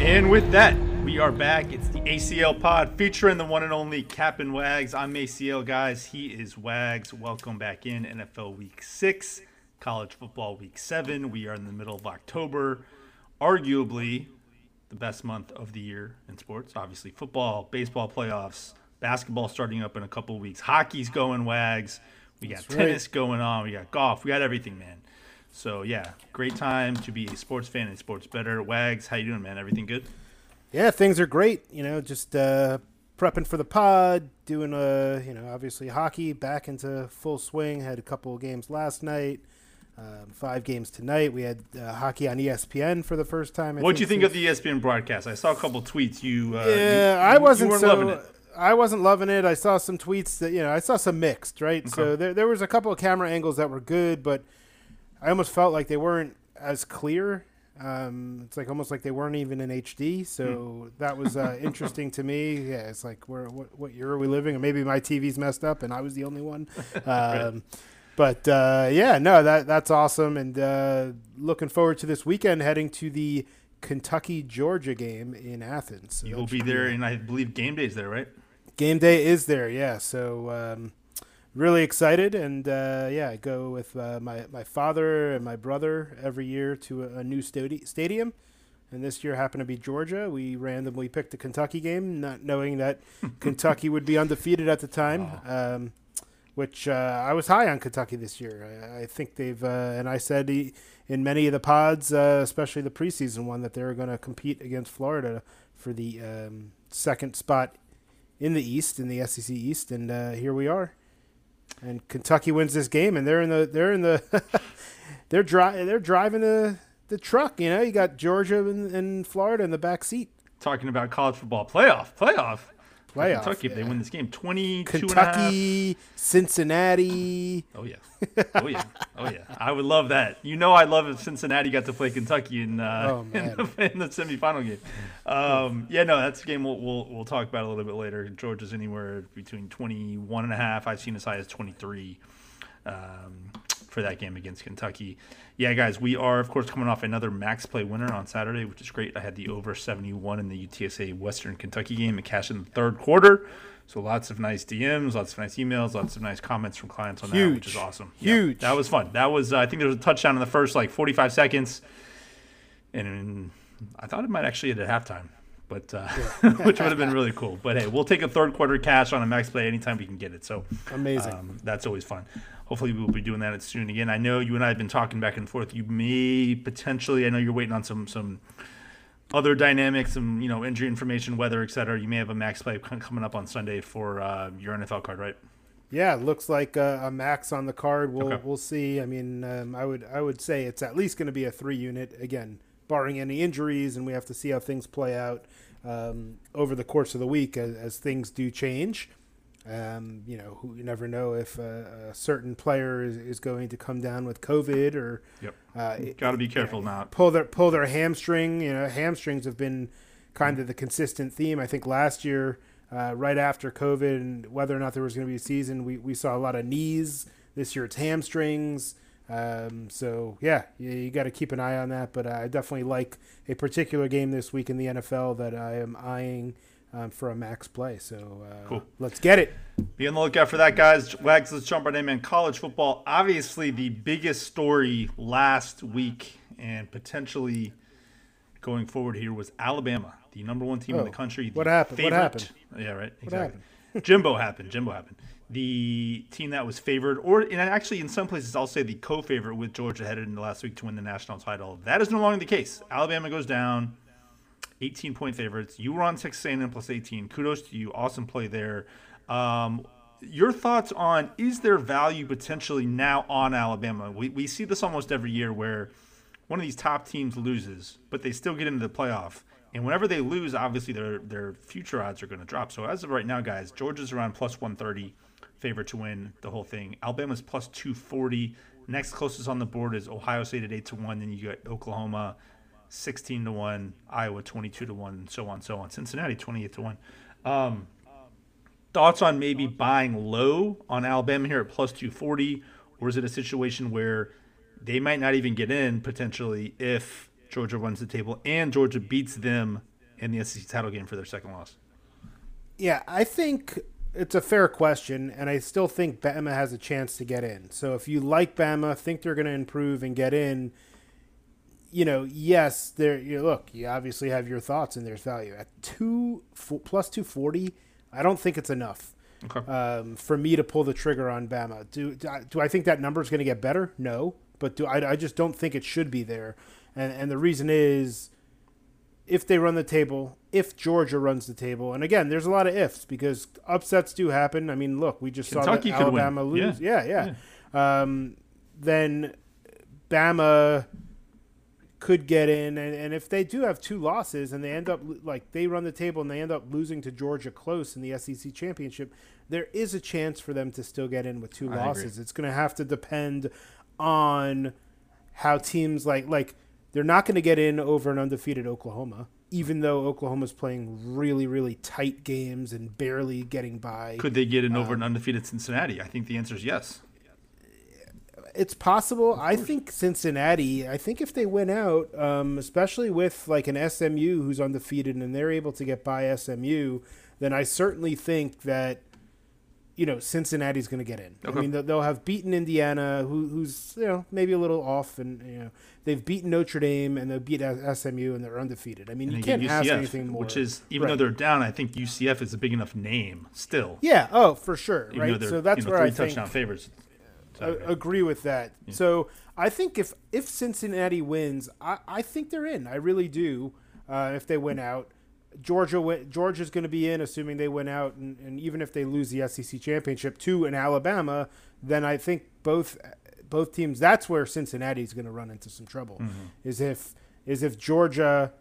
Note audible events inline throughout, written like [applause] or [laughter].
And with that, we are back. It's the ACL pod featuring the one and only Captain Wags. I'm ACL, guys. He is Wags. Welcome back in NFL Week 6, college football Week 7. We are in the middle of October. Arguably the best month of the year in sports. Obviously, football, baseball playoffs, basketball starting up in a couple weeks, hockey's going, Wags. We got That's right. tennis going on. We got golf. We got everything, man. So yeah, great time to be a sports fan and sports bettor. Wags, how you doing, man? Everything good? Yeah, things are great. You know, just uh, prepping for the pod, doing uh, you know, obviously hockey back into full swing. Had a couple of games last night, um, five games tonight. We had uh, hockey on ESPN for the first time. What do you think of the ESPN broadcast? I saw a couple tweets. You, uh, Yeah, you- I wasn't so. loving it. I wasn't loving it. I saw some tweets that you know I saw some mixed, right? So there there was a couple of camera angles that were good, but I almost felt like they weren't as clear. Um, it's like almost like they weren't even in HD. So that was uh, [laughs] interesting to me. Yeah, it's like where what, what year are we living? Or maybe my TV's messed up and I was the only one. [laughs] Um, But uh, yeah, no, that that's awesome, and uh, looking forward to this weekend, heading to the Kentucky Georgia game in Athens. So You'll be there, and I believe game day is there, right? Game day is there, yeah. So um, really excited, and uh, yeah, I go with uh, my my father and my brother every year to a, a new stadi- stadium. And this year happened to be Georgia. We randomly picked the Kentucky game, not knowing that [laughs] Kentucky would be undefeated at the time. Um, which uh, I was high on Kentucky this year. I, I think they've, uh, and I said he, in many of the pods, uh, especially the preseason one, that they were going to compete against Florida for the um, second spot in the East, in the SEC East, and uh, here we are. And Kentucky wins this game, and they're in the they're in the [laughs] they're dri- they're driving the the truck. You know, you got Georgia and, and Florida in the back seat. Talking about college football playoff, playoff, Playoff, Kentucky if they win this game, 22 and a half. Kentucky, Cincinnati. Oh yeah, oh yeah, oh yeah. I would love that. You know, I'd love if Cincinnati got to play Kentucky in uh, Oh, [laughs] in, the, in the semifinal game. Um, yeah, no, that's a game we'll, we'll we'll talk about a little bit later. Georgia's anywhere between 21 and a half. I've seen as high as 23 um, for that game against Kentucky. Yeah, guys, we are of course coming off another max play winner on Saturday, which is great. I had the over 71 in the UTSA Western Kentucky game and cash in the third quarter. So lots of nice DMs, lots of nice emails, lots of nice comments from clients on that, which is Huge. awesome. Yeah, Huge. that was fun. That was uh, I think there was a touchdown in the first like 45 seconds, and I thought it might actually hit at halftime, but uh, [laughs] which would have been really cool. But hey, we'll take a third quarter cash on a max play anytime we can get it. So Amazing. um, that's always fun. Hopefully, we will be doing that soon again. I know you and I have been talking back and forth. You may potentially, I know you're waiting on some some other dynamics, some you know injury information, weather, etc. You may have a max play coming up on Sunday for uh, your NFL card, right? Yeah, it looks like uh, a max on the card. We'll Okay. we'll see. I mean, um, I would I would say it's at least going to be a three unit again, barring any injuries, and we have to see how things play out um, over the course of the week as, as things do change. Um, you know, who, you never know if uh, a certain player is, is going to come down with COVID or Yep. uh, Got to be careful not. pull their pull their hamstring. You know, hamstrings have been kind of the consistent theme. I think last year, uh, right after COVID, and whether or not there was going to be a season, we, we saw a lot of knees. This year, it's hamstrings. Um, so yeah, you, you got to keep an eye on that. But I definitely like a particular game this week in the NFL that I am eyeing um, for a max play. So uh, Cool. let's get it. Be on the lookout for that, guys. Wags, let's jump right in, man. College football, obviously the biggest story last week and potentially going forward here was Alabama, the number one team in Oh, the country. what the happened? What happened? Yeah, right. What Exactly. Jimbo happened. Jimbo happened. The team that was favored, or and actually in some places I'll say the co-favorite with Georgia headed into last week to win the national title. That is no longer the case. Alabama goes down. 18 point favorites. You were on Texas A&M plus 18. Kudos to you. Awesome play there. Um, your thoughts on is there value potentially now on Alabama? We, we see this almost every year where one of these top teams loses, but they still get into the playoff. And whenever they lose, obviously their their future odds are going to drop. So as of right now, guys, Georgia's around plus 130, favorite to win the whole thing. Alabama's plus 240. Next closest on the board is Ohio State at eight to one. Then you got Oklahoma, 16 to one. Iowa 22 to one, and so on, so on. Cincinnati 28 to one. Um, thoughts on maybe buying low on Alabama here at plus 240, or is it a situation where they might not even get in potentially if Georgia runs the table and Georgia beats them in the SEC title game for their second loss? Yeah, I think it's a fair question, and I still think Bama has a chance to get in. So if you like Bama, think they're going to improve and get in, you know, yes, there. You look, you obviously have your thoughts, and there's value at two plus two forty. I don't think it's enough Okay. um, for me to pull the trigger on Bama. Do do I, do I think that number is going to get better? No, but do I, I just don't think it should be there, and and the reason is if they run the table, if Georgia runs the table, and again, there's a lot of ifs because upsets do happen. I mean, look, we just Kentucky saw that win. Alabama lose. Yeah. Yeah, yeah. Um, then Bama could get in, and, and if they do have two losses and they end up like they run the table and they end up losing to Georgia close in the SEC championship, there is a chance for them to still get in with two losses. It's going to have to depend on how teams like like they're not going to get in over an undefeated Oklahoma, even though Oklahoma's playing really really tight games and barely getting by. Could they get in Uh, over an undefeated Cincinnati? I think the answer is yes. it's possible. I think Cincinnati. I think if they win out, um, especially with like an SMU who's undefeated and they're able to get by SMU, then I certainly think that you know Cincinnati's going to get in. Okay. I mean, they'll- they'll have beaten Indiana, who, who's you know maybe a little off, and you know they've beaten Notre Dame and they'll beat SMU and they're undefeated. I mean, And you can't ask anything more. which is even though they're down, I think UCF is a big enough name still. yeah, oh for sure, Even right. So that's you know, where three I think touchdown favorites. I agree with that. So I think if if Cincinnati wins, I, I think they're in. I really do. Uh, if they win out, Georgia Georgia's going to be in, assuming they win out, and, and even if they lose the SEC championship to an Alabama, then I think both both teams. That's where Cincinnati's going to run into some trouble. Mm-hmm. Is if is if Georgia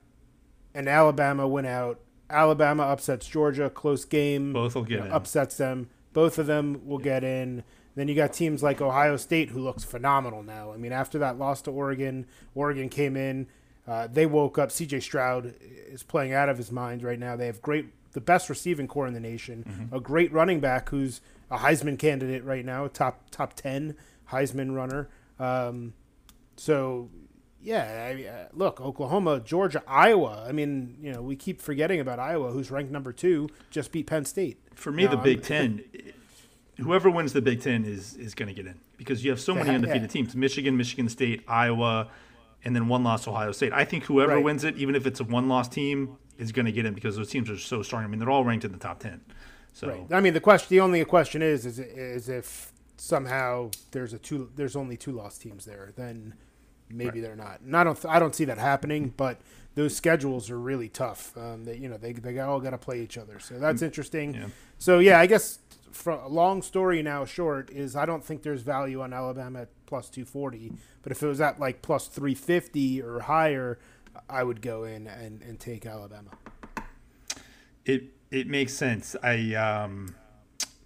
and Alabama win out. Alabama upsets Georgia, close game. Both will get you know, in. upsets them. Both of them will get in. Then you got teams like Ohio State, who looks phenomenal now. I mean, after that loss to Oregon, Oregon came in. Uh, they woke up. C.J. Stroud is playing out of his mind right now. They have great, the best receiving corps in the nation. Mm-hmm. A great running back who's a Heisman candidate right now, top top ten Heisman runner. Um, so, yeah, I, uh, look, Oklahoma, Georgia, Iowa. I mean, you know, we keep forgetting about Iowa, who's ranked number two, just beat Penn State. For me, No, the I'm- Big Ten, [laughs] whoever wins the Big Ten is is going to get in because you have so many undefeated yeah. teams: Michigan, Michigan State, Iowa, and then one loss Ohio State. I think whoever Right. wins it, even if it's a one loss team, is going to get in because those teams are so strong. I mean, they're all ranked in the top ten. So Right. I mean, the question, the only question is, is, is if somehow there's a two, there's only two lost teams there, then maybe they're not. And I don't, I don't see that happening. But those schedules are really tough. Um, they, you know, they they all got to play each other, so that's interesting. Yeah. So yeah, I guess for a long story now short is I don't think there's value on Alabama at plus two forty. But if it was at like plus three fifty or higher, I would go in and, and take Alabama. it it makes sense. I um,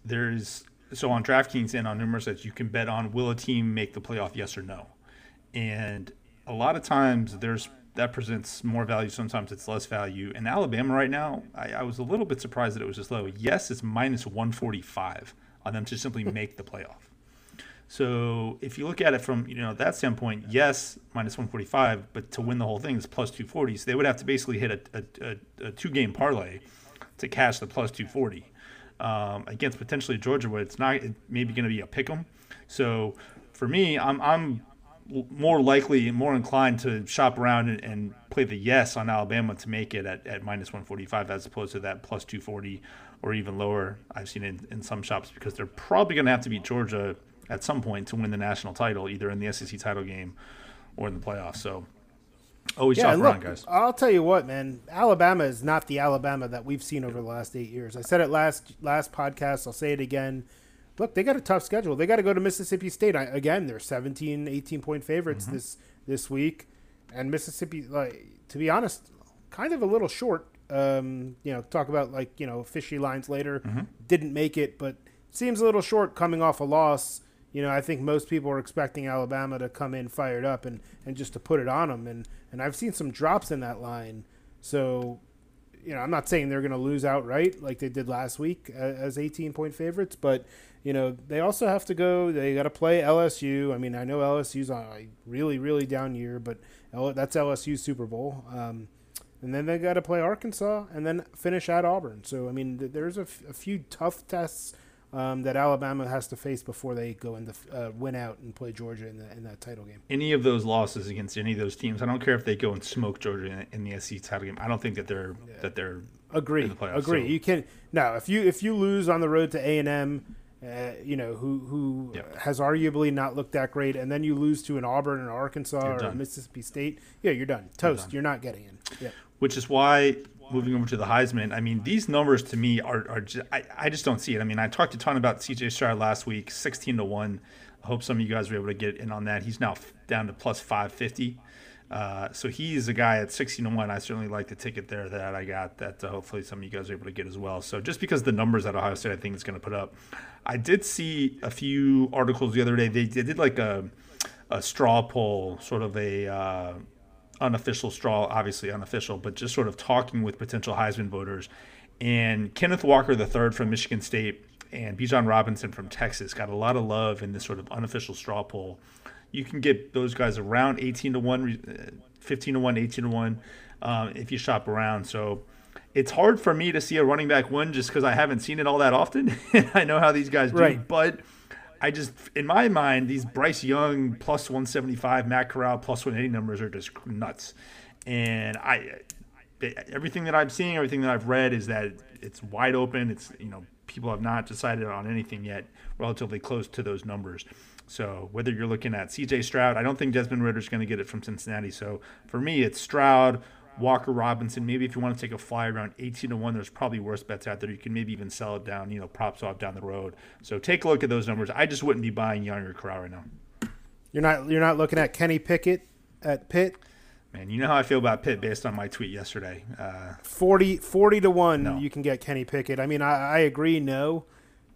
there's so on DraftKings and on numerous sites you can bet on will a team make the playoff, yes or no, and a lot of times there's that presents more value. Sometimes it's less value. And Alabama right now, I, I was a little bit surprised that it was this low. Yes, it's minus 145 on them to simply [laughs] make the playoff. So if you look at it from you know that standpoint, yes, minus 145, but to win the whole thing is plus 240. So they would have to basically hit a, a, a, a two game parlay to cash the plus 240 um, against potentially Georgia, where it's not it maybe going to be a pick 'em. So for me, I'm I'm more likely and more inclined to shop around and, and play the yes on Alabama to make it at, at minus 145 as opposed to that plus 240 or even lower. I've seen in, in some shops because they're probably going to have to beat Georgia at some point to win the national title, either in the SEC title game or in the playoffs. So always Yeah, shop and around, guys. I'll tell you what, man. Alabama is not the Alabama that we've seen over the last eight years. I said it last last podcast. I'll say it again. Look, they got a tough schedule. They got to go to Mississippi State I, again. They're 17, 18 point favorites Mm-hmm. this this week. and Mississippi, like to be honest, kind of a little short. Um, you know, talk about like you know fishy lines later. Mm-hmm. Didn't make it, but seems a little short coming off a loss. You know, I think most people are expecting Alabama to come in fired up and, and just to put it on them. And, and I've seen some drops in that line. So, you know, I'm not saying they're going to lose outright like they did last week as 18 point favorites, but, you know, they also have to go, they got to play LSU. I mean, I know LSU's on a really, really down year, but that's LSU Super Bowl. Um, and then they got to play Arkansas and then finish at Auburn. So, I mean, there's a, f- a few tough tests um, that Alabama has to face before they go and uh, win out and play Georgia in, the, in that title game. Any of those losses against any of those teams, I don't care if they go and smoke Georgia in, in the SEC title game. I don't think that they're yeah. that they're agree. The playoffs, agree. So. You can now if you if you lose on the road to A and M. Uh, you know who who yep. has arguably not looked that great, and then you lose to an Auburn or Arkansas or Mississippi State. Yeah, you're done. Toast. You're, done. you're not getting in. Yeah. Which is why moving over to the Heisman, I mean, these numbers to me are, are just, I, I just don't see it. I mean, I talked a ton about CJ Stroud last week, 16 to 1. I hope some of you guys were able to get in on that. He's now down to plus 550. Uh, so he's a guy at 16 to 1. I certainly like the ticket there that I got that uh, hopefully some of you guys are able to get as well. So just because the numbers at Ohio State I think it's going to put up, I did see a few articles the other day. They, they did like a, a straw poll, sort of a. Uh, unofficial straw, obviously unofficial, but just sort of talking with potential Heisman voters. And Kenneth Walker III from Michigan State and Bijan Robinson from Texas got a lot of love in this sort of unofficial straw poll. You can get those guys around 18 to 1, uh, 15 to 1, 18 to 1 um, if you shop around. So it's hard for me to see a running back win just because I haven't seen it all that often. [laughs] I know how these guys do, right. but – I just, in my mind, these Bryce Young plus 175, Matt Corral plus 180 numbers are just nuts. And I, everything that I'm seeing, everything that I've read is that it's wide open. It's, you know, people have not decided on anything yet relatively close to those numbers. So whether you're looking at CJ Stroud, I don't think Desmond Ridder's going to get it from Cincinnati. So for me, it's Stroud Walker Robinson. Maybe if you want to take a fly around 18 to 1, there's probably worse bets out there. You can maybe even sell it down, you know, props off down the road. So take a look at those numbers. I just wouldn't be buying Younger Corral right now. You're not you're not looking at Kenny Pickett at Pitt? Man, you know how I feel about Pitt based on my tweet yesterday. Uh, 40, 40 to 1 no. you can get Kenny Pickett. I mean, I, I, agree, no.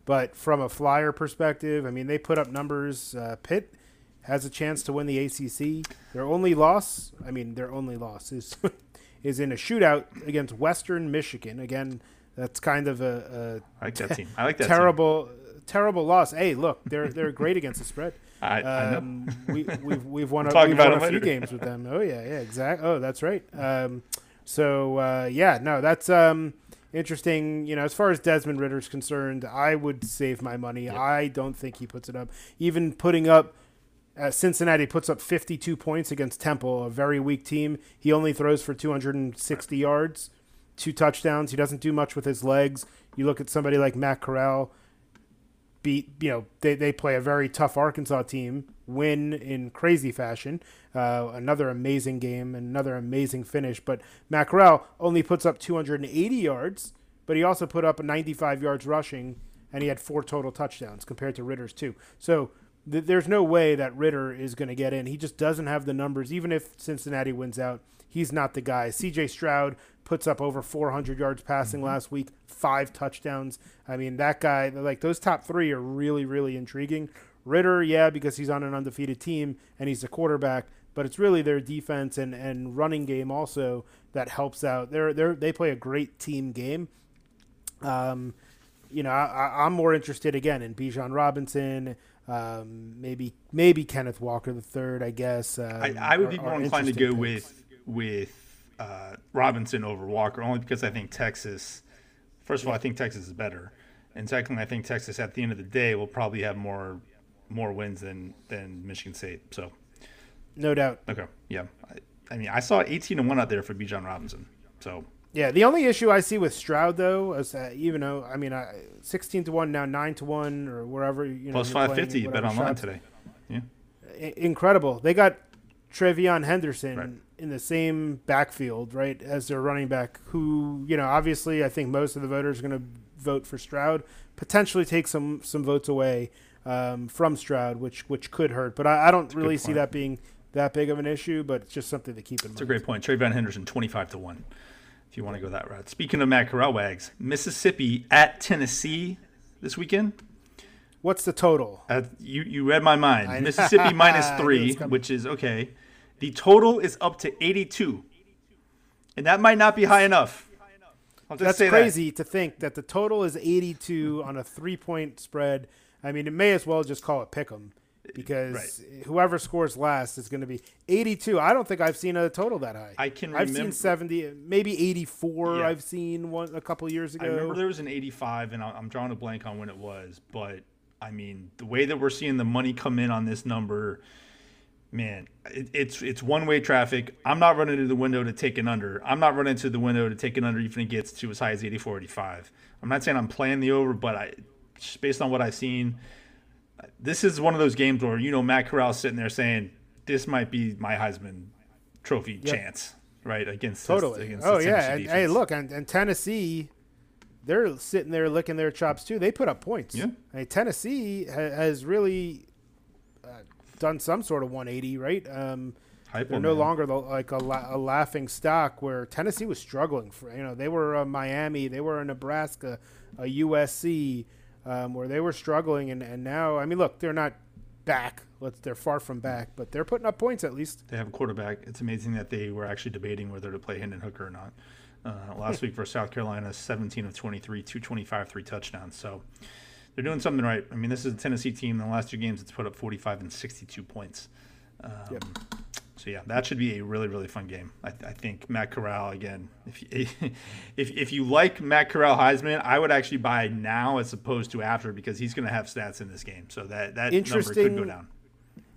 But from a flyer perspective, I mean, they put up numbers. Uh, Pitt has a chance to win the ACC. Their only loss, I mean, their only loss is [laughs] is in a shootout against Western Michigan. Again, that's kind of a, a I like that team. I like that terrible, team. terrible loss. Hey, look, they're they're great against the spread. [laughs] I, um, I we, we've we've won a, we've won a few games with them. Oh yeah, yeah, exactly. Oh, that's right. Um, so uh, yeah, no, that's um, interesting. You know, as far as Desmond Ridder's concerned, I would save my money. Yep. I don't think he puts it up. Even putting up uh, Cincinnati puts up 52 points against Temple, a very weak team. He only throws for 260 yards, two touchdowns. He doesn't do much with his legs. You look at somebody like Matt Corral, beat, you know, they, they play a very tough Arkansas team, win in crazy fashion. Uh, another amazing game, another amazing finish. But Matt Corral only puts up 280 yards, but he also put up 95 yards rushing, and he had four total touchdowns compared to Ridder's, two. So, th- there's no way that Ridder is going to get in. He just doesn't have the numbers. Even if Cincinnati wins out, he's not the guy. C.J. Stroud puts up over 400 yards passing mm-hmm. last week, five touchdowns. I mean, that guy, like those top three are really, really intriguing. Ridder, yeah, because he's on an undefeated team and he's a quarterback, but it's really their defense and, and running game also that helps out. They're, they're, they play a great team game. Um, you know, I, am more interested again in Bijan Robinson, um, maybe maybe Kenneth Walker the third, I guess. Um, I, I, would be more inclined to go picks. with with uh, Robinson over Walker, only because I think Texas. First of all, I think Texas is better, and secondly, I think Texas at the end of the day will probably have more more wins than than Michigan State. So, no doubt. Okay, yeah. I, I mean, I saw eighteen to one out there for Bijan Robinson. So yeah, the only issue I see with Stroud though is that even though I mean, I, sixteen to one now, nine to one or wherever you know. Plus five fifty. You bet online today. Yeah. incredible. They got TreVeyon Henderson right. in the same backfield, right, as their running back. Who you know, obviously, I think most of the voters are going to vote for Stroud. Potentially take some some votes away um, from Stroud, which which could hurt. But I, I don't That's really see that being that big of an issue, but it's just something to keep in mind. It's a great point. TreVeyon Henderson, 25 to 1, if you want to go that route. Speaking of Matt Corral wags, Mississippi at Tennessee this weekend. What's the total? Uh, you, you read my mind. I- Mississippi [laughs] minus I knew it three, which is okay. The total is up to 82. And that might not be high enough. That's say that. crazy to think that the total is 82 on a three point spread. I mean, it may as well just call it pick 'em because whoever scores last is going to be 82. I don't think I've seen a total that high. I can Remember, I've seen 70, maybe 84. Yeah. I've seen one a couple years ago. I remember there was an 85, and I'm drawing a blank on when it was. But I mean, the way that we're seeing the money come in on this number, man, it, it's it's one way traffic. I'm not running to the window to take an under. I'm not running to the window to take an under, even if it gets to as high as 84, 85. I'm not saying I'm playing the over, but I, just based on what I've seen, this is one of those games where you know Matt Corral's sitting there saying, "This might be my Heisman Trophy chance." Right against this- Totally. against oh this yeah, and hey, look, and, and Tennessee, they're sitting there licking their chops too. They put up points. Yeah. I mean, Tennessee ha- has really uh, done some sort of 180, right? Um, Hype they're no man. longer the, like a, la- a laughing stock where Tennessee was struggling for. You know, they were uh, Miami, they were in Nebraska, a USC, um, where they were struggling, and, and now, I mean, look, they're not back. Let's, they're far from back, but they're putting up points at least. They have a quarterback. It's amazing that they were actually debating whether to play Hendon Hooker or not. Uh, last [laughs] week for South Carolina, 17 of 23, 225, three touchdowns. So they're doing something right. I mean, this is a Tennessee team. In the last two games, it's put up 45 and 62 points. Um, So yeah, that should be a really really fun game. I, I think Matt Corral again. If you, [laughs] if if you like Matt Corral Heisman, I would actually buy now as opposed to after because he's going to have stats in this game. So that that number could go down.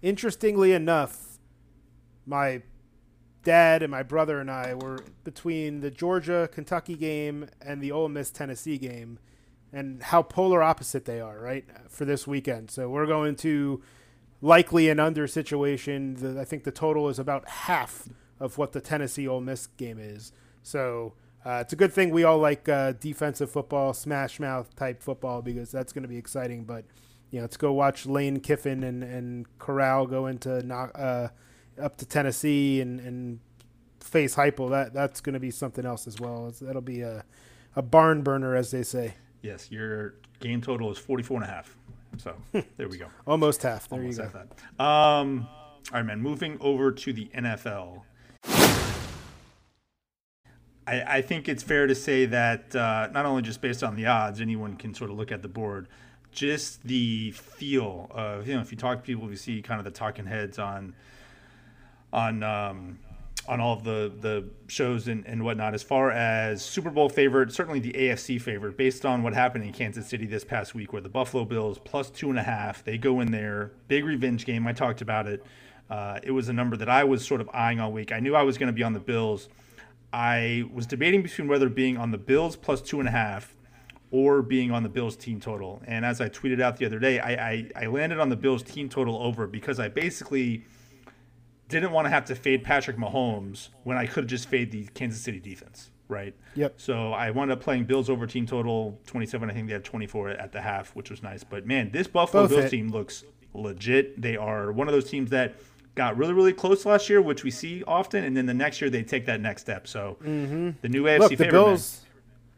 interestingly enough, my dad and my brother and I were between the Georgia Kentucky game and the Ole Miss Tennessee game, and how polar opposite they are, right, for this weekend. So we're going to likely an under situation. The, I think the total is about half of what the Tennessee Ole Miss game is. So. Uh, it's a good thing we all like uh, defensive football, smash mouth type football because that's going to be exciting. But you know, let's go watch Lane Kiffin and, and Corral go into uh, up to Tennessee and, and face Heupel. That that's going to be something else as well. That'll be a, a barn burner, as they say. Yes, your game total is 44 and a half. So [laughs] there we go. Almost half. There Almost you go. that. Um, all right, man. Moving over to the NFL. I, I think it's fair to say that uh, not only just based on the odds, anyone can sort of look at the board, just the feel of you know if you talk to people, if you see kind of the talking heads on on um, on all of the the shows and, and whatnot as far as Super Bowl favorite, certainly the AFC favorite, based on what happened in Kansas City this past week, where the Buffalo Bills plus two and a half, they go in there, big revenge game. I talked about it. Uh, it was a number that I was sort of eyeing all week. I knew I was going to be on the Bills. I was debating between whether being on the Bills plus two and a half or being on the Bills team total. And as I tweeted out the other day, I, I, I landed on the Bills team total over because I basically didn't want to have to fade Patrick Mahomes when I could have just fade the Kansas City defense, right? Yep. So I wound up playing Bills over team total 27. I think they had 24 at the half, which was nice. But man, this Buffalo Both Bills hit. team looks legit. They are one of those teams that got really, really close last year, which we see often, and then the next year they take that next step. So the new AFC Mm-hmm. Look, the favorite, Bills,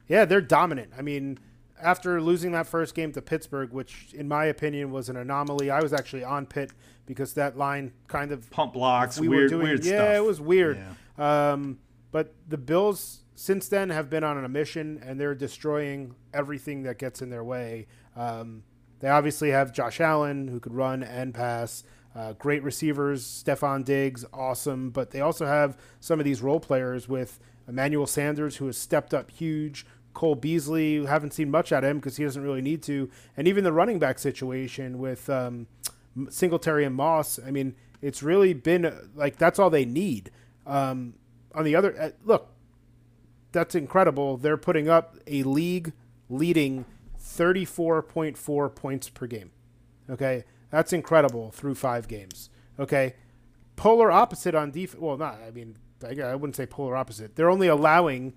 yeah, they're dominant. I mean, after losing that first game to Pittsburgh, which in my opinion was an anomaly, I was actually on Pitt because that line kind of pump blocks, we weird, were doing. weird yeah, stuff. it was weird. Yeah. Um, but the Bills since then have been on a mission, and they're destroying everything that gets in their way. Um, they obviously have Josh Allen, who could run and pass. Uh, great receivers, Stefon Diggs, awesome. But they also have some of these role players with Emmanuel Sanders, who has stepped up huge. Cole Beasley, haven't seen much of him because he doesn't really need to. And even the running back situation with um, Singletary and Moss. I mean, it's really been uh, like that's all they need. Um, on the other, uh, look, that's incredible. They're putting up a league leading 34.4 points per game. Okay, that's incredible through five games. Okay, polar opposite on defense. Well, not. I mean, I wouldn't say polar opposite. They're only allowing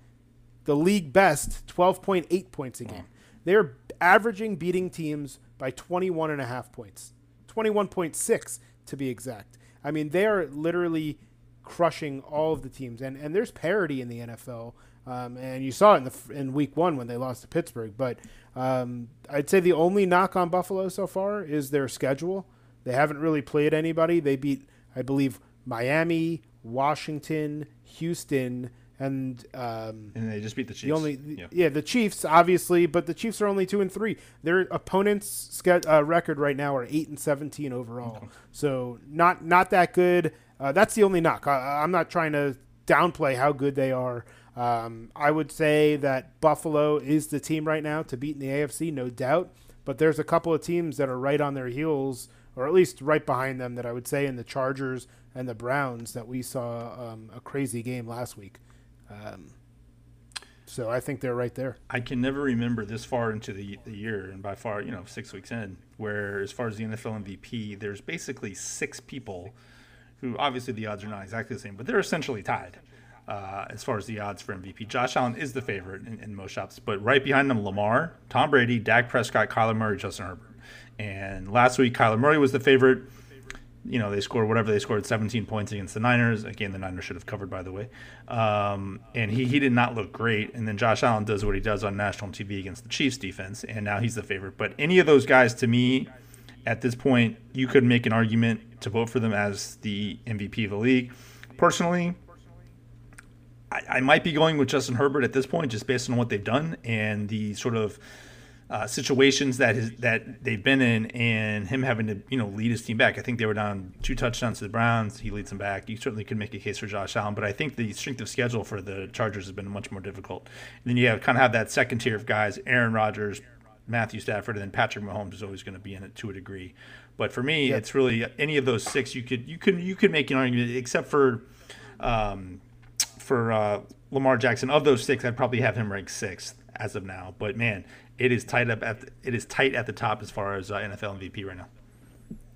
the league best 12.8 points a game. They're averaging beating teams by 21 and a half points. 21.6 to be exact. I mean, they are literally crushing all of the teams, and and there's parity in the NFL. Um, and you saw it in the in week one when they lost to Pittsburgh. But um, I'd say the only knock on Buffalo so far is their schedule. They haven't really played anybody. They beat, I believe, Miami, Washington, Houston, and um, and they just beat the Chiefs. The only yeah. yeah. the Chiefs obviously, but the Chiefs are only two and three. Their opponents' uh, record right now are eight and seventeen overall, so not not that good. Uh, that's the only knock. I, I'm not trying to downplay how good they are. Um, I would say that Buffalo is the team right now to beat in the AFC, no doubt. But there's a couple of teams that are right on their heels, or at least right behind them, that I would say in the Chargers and the Browns that we saw um, a crazy game last week. Um, so I think they're right there. I can never remember this far into the, the year, and by far, you know, six weeks in, where as far as the NFL MVP, there's basically six people who obviously the odds are not exactly the same, but they're essentially tied uh, as far as the odds for MVP. Josh Allen is the favorite in, in most shops, but right behind them, Lamar, Tom Brady, Dak Prescott, Kyler Murray, Justin Herbert. And last week, Kyler Murray was the favorite you know, they scored whatever they scored 17 points against the Niners. Again, the Niners should have covered, by the way. Um, and he, he did not look great. And then Josh Allen does what he does on national TV against the Chiefs defense, and now he's the favorite. But any of those guys, to me, at this point, you could make an argument to vote for them as the MVP of the league. Personally, I, I might be going with Justin Herbert at this point, just based on what they've done and the sort of uh, situations that his, that they've been in, and him having to you know lead his team back. I think they were down two touchdowns to the Browns. He leads them back. You certainly could make a case for Josh Allen, but I think the strength of schedule for the Chargers has been much more difficult. And then you have kind of have that second tier of guys: Aaron Rodgers, Matthew Stafford, and then Patrick Mahomes is always going to be in it to a degree. But for me, it's really any of those six. You could you could you could make an argument, except for um, for uh, Lamar Jackson. Of those six, I'd probably have him ranked sixth as of now. But man, it is tight up at the, it is tight at the top as far as uh, NFL MVP right now.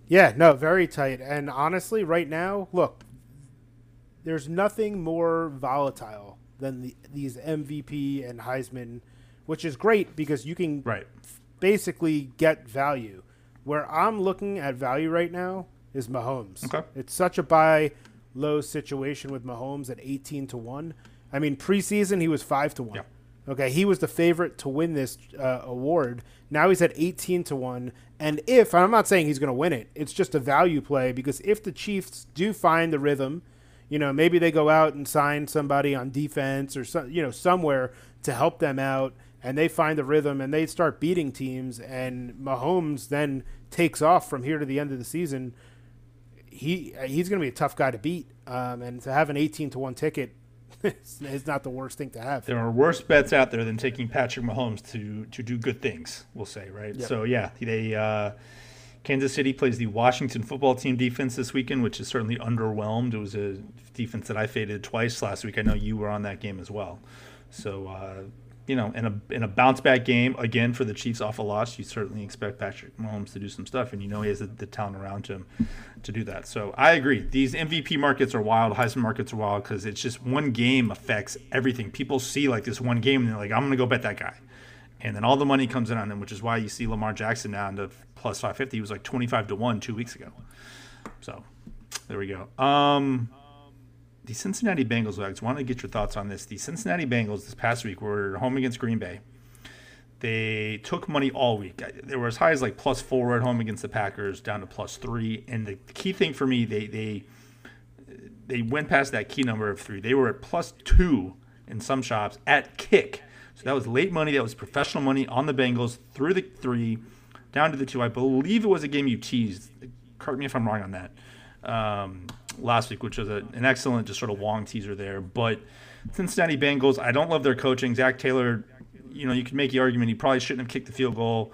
Yeah, no, very tight. And honestly, right now, look, there's nothing more volatile than the, these MVP and Heisman, which is great because you can right. basically get value. Where I'm looking at value right now is Mahomes. Okay. It's such a buy low situation with Mahomes at 18 to 1. I mean, preseason he was 5 to 1. Yeah. Okay, he was the favorite to win this uh, award. Now he's at 18 to 1. And if, I'm not saying he's going to win it, it's just a value play because if the Chiefs do find the rhythm, you know, maybe they go out and sign somebody on defense or some, you know, somewhere to help them out and they find the rhythm and they start beating teams and Mahomes then takes off from here to the end of the season, he he's going to be a tough guy to beat. Um, and to have an 18 to 1 ticket [laughs] it's, not the worst thing to have. There are worse bets out there than taking Patrick Mahomes to to do good things. We'll say, right? Yep. So yeah, they uh, Kansas City plays the Washington football team defense this weekend, which is certainly underwhelmed. It was a defense that I faded twice last week. I know you were on that game as well. So uh, you know, in a in a bounce back game again for the Chiefs off a loss, you certainly expect Patrick Mahomes to do some stuff, and you know he has the, the talent around him to do that. So I agree. These MVP markets are wild. Heisman markets are wild because it's just one game affects everything. People see like this one game and they're like, I'm to go bet that guy, and then all the money comes in on them, which is why you see Lamar Jackson now into plus 550. He was like 25 to one two weeks ago. So there we go. Um, the Cincinnati Bengals, I just want to get your thoughts on this. The Cincinnati Bengals this past week were home against Green Bay. They took money all week. They were as high as like plus four at home against the Packers, down to plus three. And the key thing for me, they they they went past that key number of three. They were at plus two in some shops at kick. So that was late money. That was professional money on the Bengals through the three, down to the two. I believe it was a game you teased. Correct me if I'm wrong on that. Um, last week, which was a, an excellent, just sort of long teaser there. But Cincinnati Bengals, I don't love their coaching. Zac Taylor, you know, you can make the argument he probably shouldn't have kicked the field goal.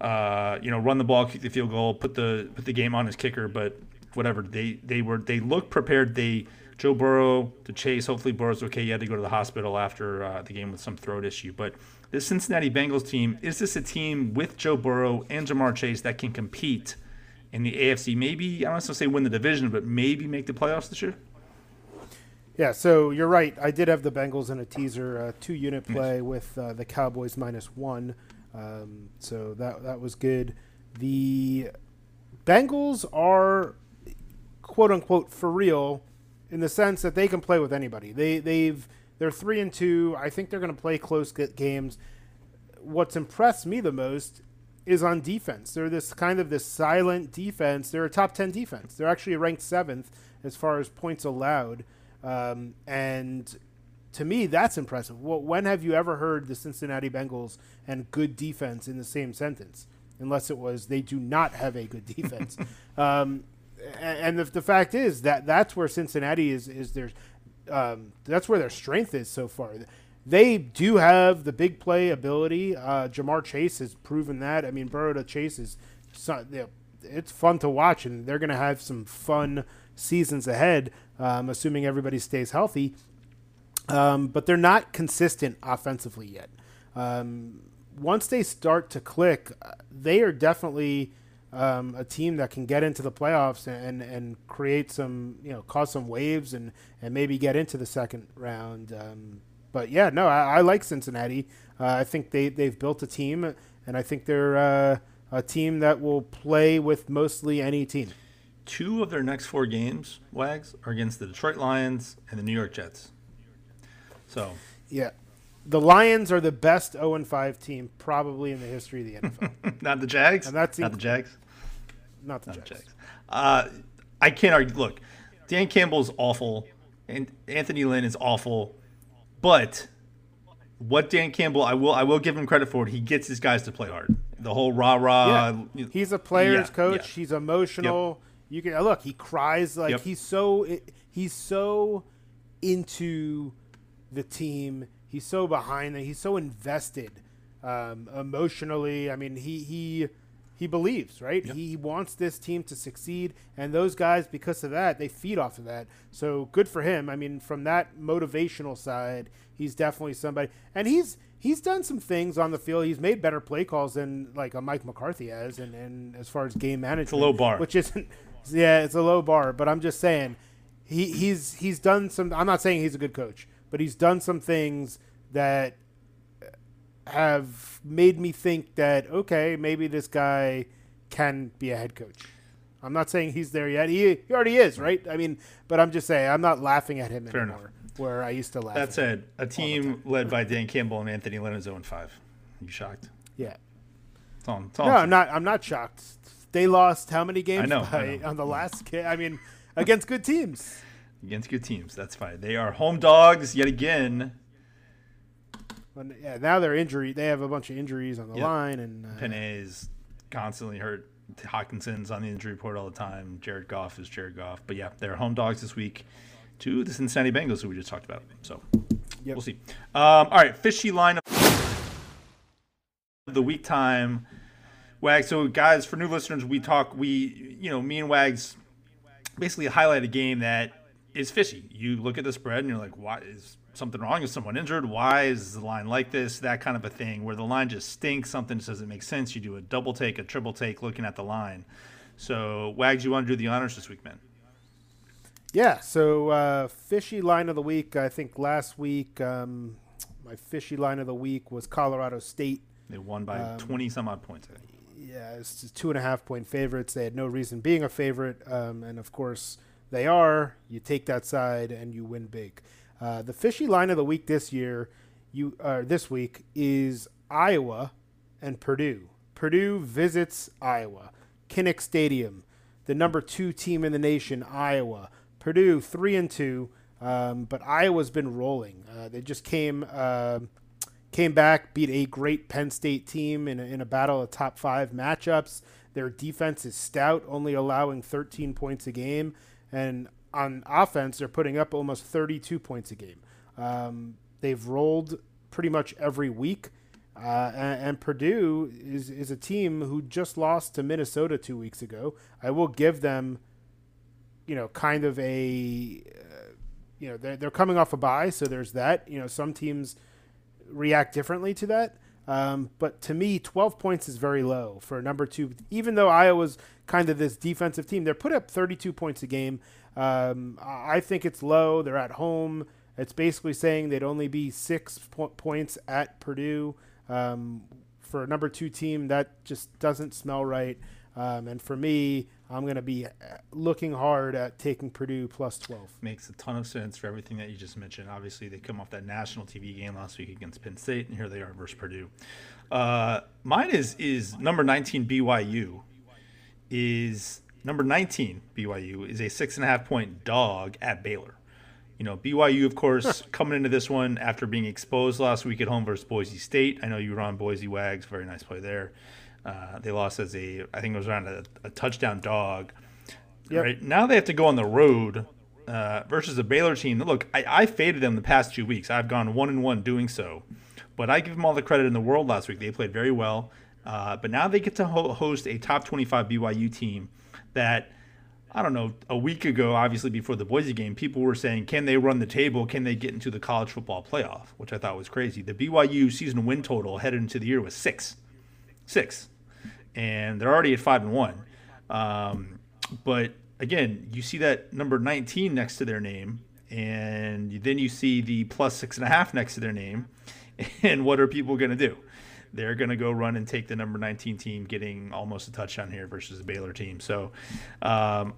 Uh, you know, run the ball, kick the field goal, put the put the game on his kicker. But whatever, they they were they looked prepared. They Joe Burrow to chase. Hopefully Burrow's okay. He had to go to the hospital after uh, the game with some throat issue. But this Cincinnati Bengals team is this a team with Joe Burrow and Ja'Marr Chase that can compete? In the AFC. Maybe I don't want to say win the division, but maybe make the playoffs this year. Yeah, so you're right. I did have the Bengals in a teaser uh, two unit play with uh, the Cowboys minus one, um, so that that was good. The Bengals are quote unquote for real in the sense that they can play with anybody. They they've they're three and two. I think they're going to play close games. What's impressed me the most is on defense. They're this kind of this silent defense. They're a top ten defense. They're actually ranked seventh as far as points allowed, um, and to me that's impressive. When have you ever heard the Cincinnati Bengals and good defense in the same sentence? Unless it was they do not have a good defense. [laughs] um, and the, the fact is that that's where Cincinnati is is their um, that's where their strength is so far. They do have the big play ability. Uh, Ja'Marr Chase has proven that. I mean, Burrow to Chase is it's fun to watch, and they're going to have some fun seasons ahead, um, assuming everybody stays healthy. Um, but they're not consistent offensively yet. Um, once they start to click, uh, they are definitely um, a team that can get into the playoffs and, and create some, you know, cause some waves and, and maybe get into the second round. But yeah, no, I, I like Cincinnati. Uh, I think they, they've built a team, and I think they're uh, a team that will play with mostly any team. Two of their next four games, Wags, are against the Detroit Lions and the New York Jets. So, yeah, the Lions are the best 0 5 team probably in the history of the NFL. [laughs] not the Jags. And that's not the Jags. Not the not Jags. Jags. Uh, I can't argue. Look, Dan Campbell is awful, and Anthony Lynn is awful, but what Dan Campbell, I will, I will give him credit for it. He gets his guys to play hard. The whole rah rah. Yeah. He's a player's yeah, coach. Yeah. He's emotional. Yep. You can look. He cries like yep. he's so. He's so into the team He's so behind that he's so invested um, emotionally. I mean, he he he believes, right? Yep. He wants this team to succeed, and those guys, because of that, they feed off of that. So good for him. I mean, from that motivational side, he's definitely somebody, and he's he's done some things on the field. He's made better play calls than like a Mike McCarthy has, and, and as far as game management, it's a low bar, which isn't. Yeah, it's a low bar, but I'm just saying, he he's he's done some. I'm not saying he's a good coach, but he's done some things that have made me think that okay, maybe this guy can be a head coach. I'm not saying he's there yet. He, he already is, right? I mean, but I'm just saying I'm not laughing at him Fair anymore. Enough. Where I used to laugh. That said, a team led by [laughs] Dan Campbell and Anthony Lynn is 0 5. You shocked? Yeah. It's it's no, I'm not. I'm not shocked. They lost how many games I know, by, I know. on the last? I mean, against good teams. Against good teams. That's fine. They are home dogs yet again but yeah, now they're injury. They have a bunch of injuries on the yep. line, and uh, is constantly hurt. Hockenson's on the injury report all the time. Jared Goff is Jared Goff. But yeah, they're home dogs this week to the Cincinnati Bengals, who we just talked about. So yep. we'll see. Um, all right, fishy line of the week time. Wags. So guys, for new listeners, we talk. We you know me and Wags basically highlight a game that is fishy. You look at the spread and you're like, why is something wrong? Is someone injured? Why is the line like this? That kind of a thing where the line just stinks. Something just doesn't make sense. You do a double take, a triple take, looking at the line. So, Wags, you want to do the honors this week, man? Yeah. So, uh, fishy line of the week. I think last week, um, my fishy line of the week was Colorado State. They won by um, 20 some odd points. Yeah, it's two and a half point favorites. They had no reason being a favorite. Um, and of course, they are. You take that side and you win big. Uh, the fishy line of the week this year, you uh, this week is Iowa and Purdue. Purdue visits Iowa, Kinnick Stadium, the number two team in the nation, Iowa. Purdue three and two, um, but Iowa's been rolling. Uh, they just came uh, came back, beat a great Penn State team in a, in a battle of top five matchups. Their defense is stout, only allowing 13 points a game, and on offense, they're putting up almost 32 points a game. Um, they've rolled pretty much every week. Uh, and, and, Purdue is, is a team who just lost to Minnesota two weeks ago. I will give them, you know, kind of a, uh, you know, they're, they're coming off a bye, so there's that. You know, some teams react differently to that. Um, but to me, 12 points is very low for number two. Even though Iowa's kind of this defensive team, they're put up 32 points a game. Um, I think it's low. They're at home. It's basically saying they'd only be six po- points at Purdue. Um, for a number two team, that just doesn't smell right. Um, and for me, I'm going to be uh, looking hard at taking Purdue plus 12. Makes a ton of sense for everything that you just mentioned. Obviously, they come off that national TV game last week against Penn State, and here they are versus Purdue. Uh, mine is is number 19 BYU. Is number 19 BYU is a six and a half point dog at Baylor. You know, BYU, of course, coming into this one after being exposed last week at home versus Boise State. I know you were on Boise Wags, very nice play there. Uh, they lost as a, I think it was around a, a touchdown dog. Yep. Right now, they have to go on the road uh, versus a Baylor team. Look, I, I faded them the past two weeks. I've gone one and one doing so, but I give them all the credit in the world. Last week, they played very well. Uh, but now they get to ho- host a top 25 BYU team that I don't know, a week ago, obviously before the Boise game, people were saying, can they run the table? Can they get into the college football playoff? Which I thought was crazy. The BYU season win total headed into the year was six, six, and they're already at five and one. Um, but again, you see that number 19 next to their name, and then you see the plus six and a half next to their name, [laughs] and what are people going to do? They're going to go run and take the number 19 team, getting almost a touchdown here versus the Baylor team. So, um,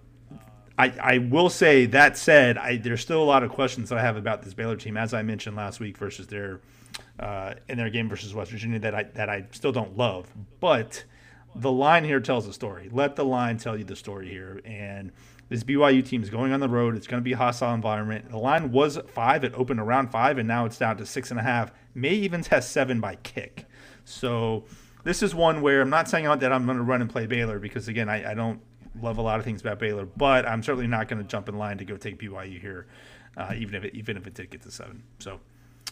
I, I will say that said, I, there's still a lot of questions that I have about this Baylor team, as I mentioned last week, versus their uh, in their game versus West Virginia that I that I still don't love. But the line here tells a story. Let the line tell you the story here. And this BYU team is going on the road. It's going to be a hostile environment. The line was five. It opened around five, and now it's down to six and a half. May even test seven by kick. So this is one where I'm not saying that I'm going to run and play Baylor because again, I, I don't love a lot of things about Baylor, but I'm certainly not going to jump in line to go take BYU here, uh, even if it, even if it did get to seven. So.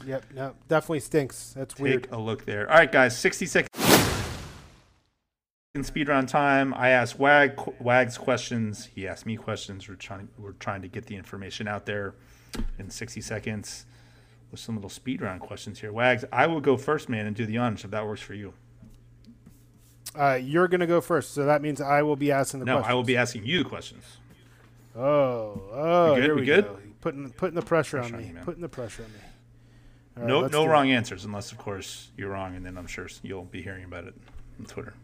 Yep. No, definitely stinks. That's take weird. Take a look there. All right, guys. 60 seconds in speed round time. I asked Wag Wags questions. He asked me questions. We're trying we're trying to get the information out there in 60 seconds with some little speed round questions here. Wags, I will go first, man, and do the honors if that works for you. Uh, you're going to go first, so that means I will be asking the no, questions. I will be asking you the questions. Oh, oh, we good? here we, we good? go. Putting putting the pressure, pressure on me. On you, putting the pressure on me. Right, no, no wrong it. answers, unless of course you're wrong, and then I'm sure you'll be hearing about it on Twitter.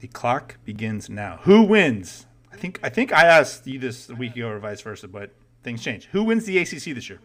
The clock begins now. Who wins? I think I think I asked you this a week ago or vice versa, but things change. Who wins the ACC this year?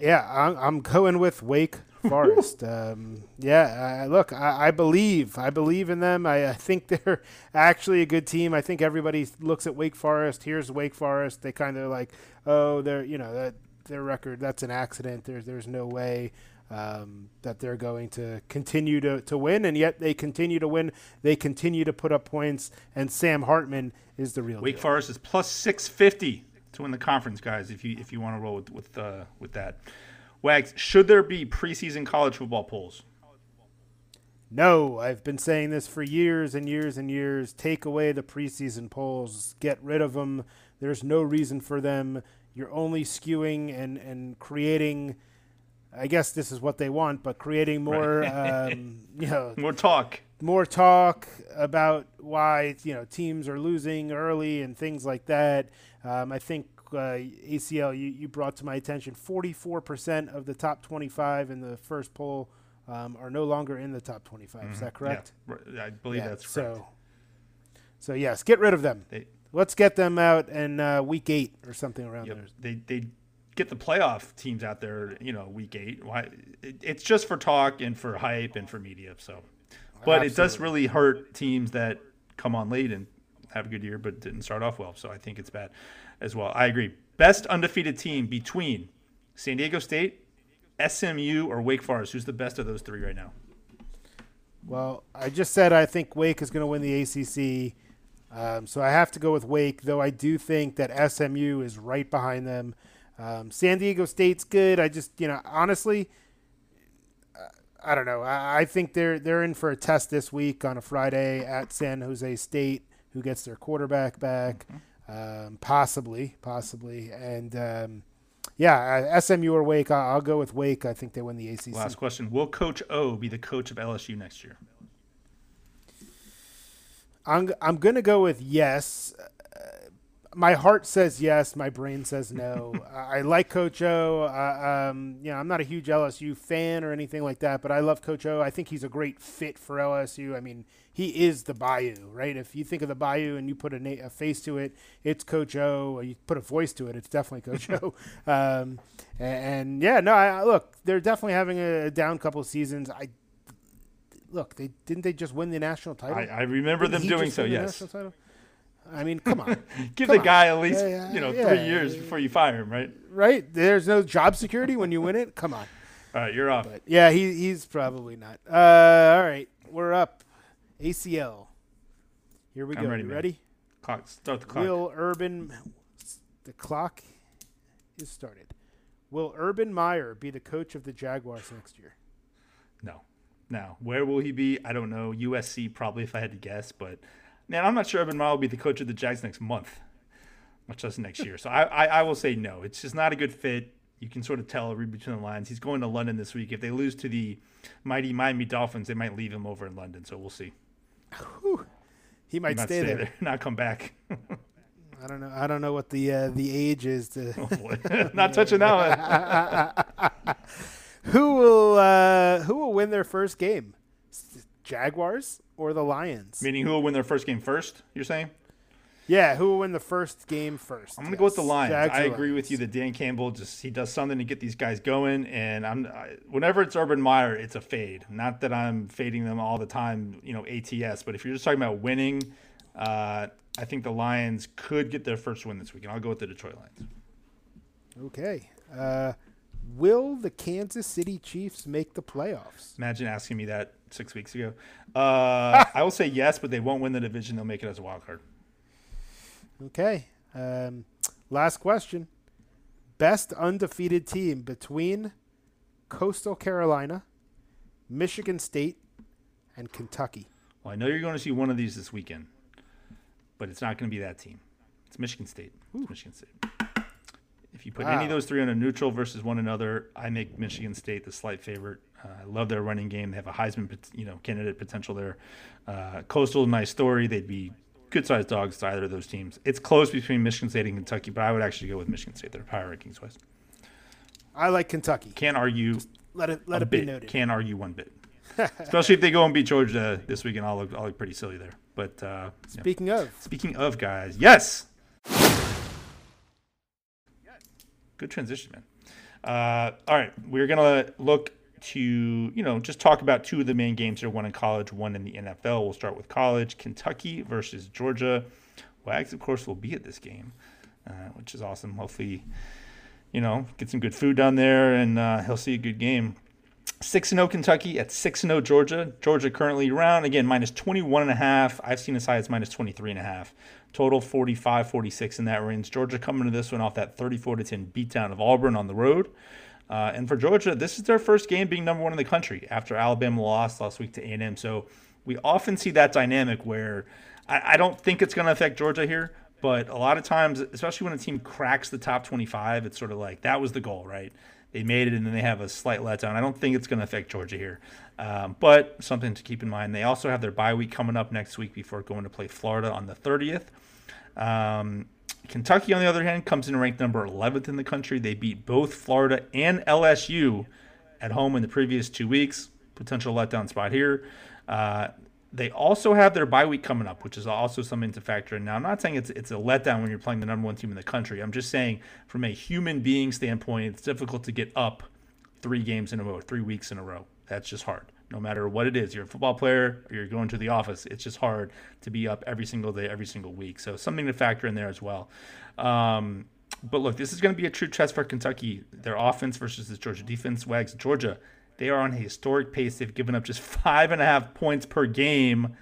Yeah, I'm, I'm going with Wake [laughs] Forest. um, yeah, I, look, I, I, believe, I believe in them. I, I, think [laughs] they're actually a good team. I think everybody looks at Wake Forest. Here's Wake Forest. They kind of like, oh, they're you know that their record. That's an accident. There's there's no way. Um, that they're going to continue to, to win, and yet they continue to win. They continue to put up points, and Sam Hartman is the real. Wake deal. Forest is plus six fifty to win the conference, guys. If you if you want to roll with with, uh, with that, Wags, should there be preseason college football polls? No, I've been saying this for years and years and years. Take away the preseason polls, get rid of them. There's no reason for them. You're only skewing and and creating. I guess this is what they want, but creating more, right. [laughs] um, you know, more talk more talk about why you know teams are losing early and things like that. Um, I think uh, ACL you, you brought to my attention 44% of the top 25 in the first poll um, are no longer in the top 25. Mm-hmm. Is that correct? Yeah, I believe yeah, that's correct. So, so yes, get rid of them. They, Let's get them out in uh, week eight or something around yep. there. They they get the playoff teams out there, you know, week eight. Why? It's just for talk and for hype and for media. So but Absolutely. it does really hurt teams that come on late and have a good year but didn't start off well. So I think it's bad as well. I agree. Best undefeated team between San Diego State, SMU, or Wake Forest. Who's the best of those three right now? Well, I just said I think Wake is going to win the ACC. Um, so I have to go with Wake, though I do think that SMU is right behind them. Um, San Diego State's good. I just, you know, honestly, I don't know. I, I, think they're they're in for a test this week on a Friday at San Jose State, who gets their quarterback back, mm-hmm. um, possibly, possibly, and um, yeah, SMU or Wake. I'll, I'll, go with Wake. I think they win the ACC. Last question: Will Coach O be the coach of LSU next year? I'm I'm gonna go with yes. My heart says yes, my brain says no. [laughs] I like Coach O. Uh, um, you know, I'm not a huge LSU fan or anything like that, but I love Coach O. I think he's a great fit for LSU. I mean, he is the Bayou, right? If you think of the Bayou and you put a, na- a face to it, it's Coach O. Or you put a voice to it, it's definitely Coach O. [laughs] Um, and, and yeah, no, I, look, they're definitely having a down couple of seasons. I look, they didn't they just win the national title? I, I remember Didn't them doing so. Yes. I mean, come on. [laughs] Give Come the on. guy at least yeah, you know yeah. three years before you fire him, right? right? There's no job security when you win it. Come on. [laughs] All right, you're off. But yeah, he he's probably not. Uh, all right, we're up. ACL. Here we I'm go. ready, You ready? Clock, start the clock. Will Urban? The clock is started. Will Urban Meyer be the coach of the Jaguars next year? No. Now, where will he be? I don't know. USC probably, if I had to guess. But man, I'm not sure Urban Meyer will be the coach of the Jags next month, much less next year. So I, I, I will say no. It's just not a good fit. You can sort of tell, read between the lines. He's going to London this week. If they lose to the mighty Miami Dolphins, they might leave him over in London. So we'll see. He might Not stay, there. [laughs] not come back. I don't know. I don't know what the uh, the age is to. Oh, [laughs] [laughs] not touching that one. who will uh, who will win their first game? Jaguars or the Lions? Meaning who will win their first game first, you're saying? Yeah, who will win the first game first? I'm gonna go with the Lions. Jags I agree with you that Dan Campbell just he does something to get these guys going, and I'm I, whenever it's Urban Meyer, it's a fade. Not that I'm fading them all the time, you know, ATS. But if you're just talking about winning, uh, I think the Lions could get their first win this week, and I'll go with the Detroit Lions. Okay. Uh, will the Kansas City Chiefs make the playoffs? Imagine asking me that six weeks ago. Uh, [laughs] I will say yes, but they won't win the division. They'll make it as a wild card. Okay. Um, last question. Best undefeated team between Coastal Carolina, Michigan State, and Kentucky. Well, I know you're going to see one of these this weekend, but it's not going to be that team. It's Michigan State. It's Michigan State. If you put any of those three on a neutral versus one another, I make Michigan State the slight favorite. Uh, I love their running game. They have a Heisman, you know, candidate potential there. Uh, Coastal, nice story. They'd be good-sized dogs to either of those teams. It's close between Michigan State and Kentucky, but I would actually go with Michigan State. Their power rankings wise. I like Kentucky. Can't argue Let it let it be noted. Can't argue one bit. [laughs] Especially if they go and beat Georgia this weekend, I'll look, I'll look pretty silly there. But uh. Speaking of, Speaking of guys, yes. Good transition, man. Uh, all right, we're gonna look to you know just talk about two of the main games are one in college, one in the NFL. We'll start with college: Kentucky versus Georgia. Wags, of course, will be at this game, uh, which is awesome. Hopefully, you know, get some good food down there, and uh, he'll see a good game. 6 0 Kentucky at 6 0 Georgia. Georgia currently around, again, minus 21.5. I've seen as high as minus 23.5. Total 45 46 in that range. Georgia coming to this one off that 34 10 beatdown of Auburn on the road. Uh, and for Georgia, this is their first game being number one in the country after Alabama lost last week to A&M. So we often see that dynamic where I, I don't think it's going to affect Georgia here, but a lot of times, especially when a team cracks the top 25, it's sort of like that was the goal, right? They made it and then they have a slight letdown. I don't think it's going to affect Georgia here, um, but something to keep in mind. They also have their bye week coming up next week before going to play Florida on the 30th. Um, Kentucky, on the other hand, comes in ranked number 11th in the country. They beat both Florida and LSU at home in the previous two weeks. Potential letdown spot here. Uh, they also have their bye week coming up, which is also something to factor in. Now, I'm not saying it's it's a letdown when you're playing the number one team in the country. I'm just saying, from a human being standpoint, it's difficult to get up three games in a row, three weeks in a row. That's just hard. No matter what it is, you're a football player or you're going to the office, it's just hard to be up every single day, every single week. So something to factor in there as well. Um, but look, this is going to be a true test for Kentucky. Their offense versus this Georgia defense. Wags Georgia, they are on a historic pace. They've given up just [laughs] five and a half points per game,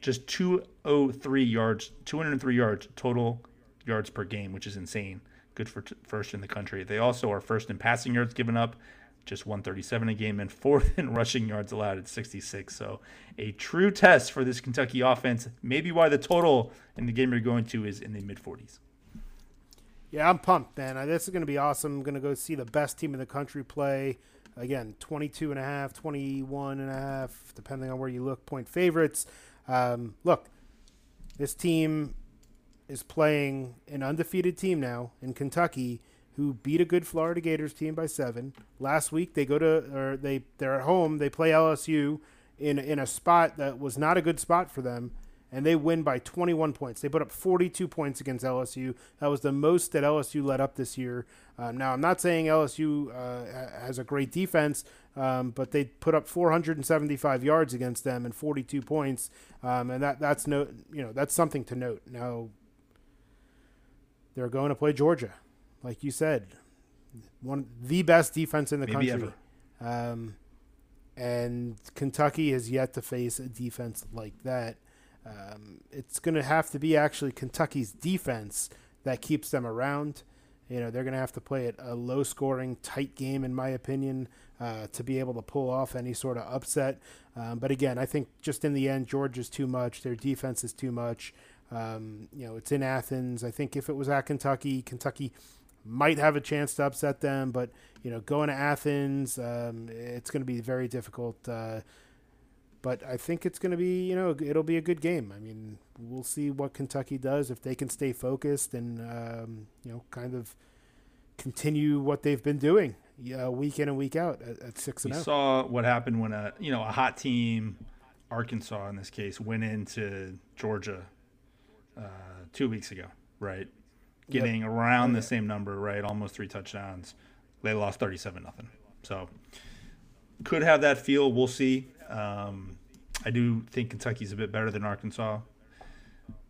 just 203 yards, 203 yards total yards per game, which is insane. Good for t- first in the country. They also are first in passing yards given up, just 137 a game, and [laughs] fourth in rushing yards allowed at 66. So a true test for this Kentucky offense. Maybe why the total in the game you're going to is in the mid 40s. yeah, I'm pumped, man. This is going to be awesome. I'm going to go see the best team in the country play. Again, 22 and a half, 21 and a half, depending on where you look, point favorites. Um, look, this team is playing an undefeated team now in Kentucky who beat a good Florida Gators team by seven. Last week they go to or they they're at home. They play LSU in in a spot that was not a good spot for them, and they win by 21 points. They put up 42 points against LSU. That was the most that LSU let up this year. Um, now I'm not saying LSU uh, has a great defense, um, but they put up 475 yards against them and 42 points, um, and that that's no you know that's something to note. Now they're going to play Georgia like you said, one the best defense in the Maybe country. Um, and Kentucky has yet to face a defense like that. Um, it's going to have to be actually Kentucky's defense that keeps them around. You know, they're going to have to play it a low scoring, tight game, in my opinion, uh, to be able to pull off any sort of upset. Um, but again, I think just in the end, Georgia's too much. Their defense is too much. Um, you know, it's in Athens. I think if it was at Kentucky, Kentucky might have a chance to upset them, but you know, going to Athens, um, it's going to be very difficult. Uh, but I think it's going to be, you know, it'll be a good game. I mean, we'll see what Kentucky does if they can stay focused and, um, you know, kind of continue what they've been doing uh, week in and week out at, at six and We oh. saw what happened when a, you know, a hot team, Arkansas in this case, went into Georgia uh, two weeks ago, right? getting yep. around the same number, right? Almost three touchdowns. They lost 37 nothing. So could have that feel. We'll see. Um, I do think Kentucky's a bit better than Arkansas,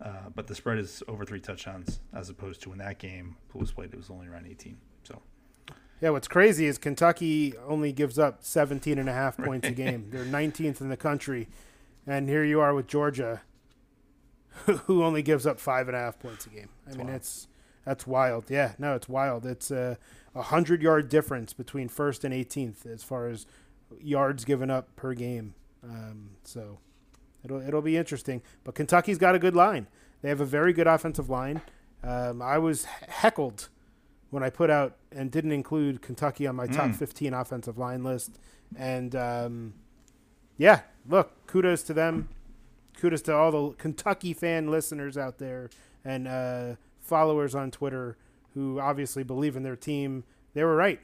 uh, but the spread is over three touchdowns as opposed to in that game was played it was only around 18. So. Yeah, what's crazy is Kentucky only gives up 17 and a half [laughs] points a game. They're 19th in the country. And here you are with Georgia, [laughs] who only gives up five and a half points a game. I mean, it's that's wild. Yeah, no, it's wild. It's a, a hundred yard difference between first and 18th as far as yards given up per game. Um, so it'll it'll be interesting. But Kentucky's got a good line. They have a very good offensive line. Um, I was heckled when I put out and didn't include Kentucky on my top mm. 15 offensive line list. And um, yeah, look, kudos to them. Kudos to all the Kentucky fan listeners out there. And uh, followers on Twitter who obviously believe in their team. They were right.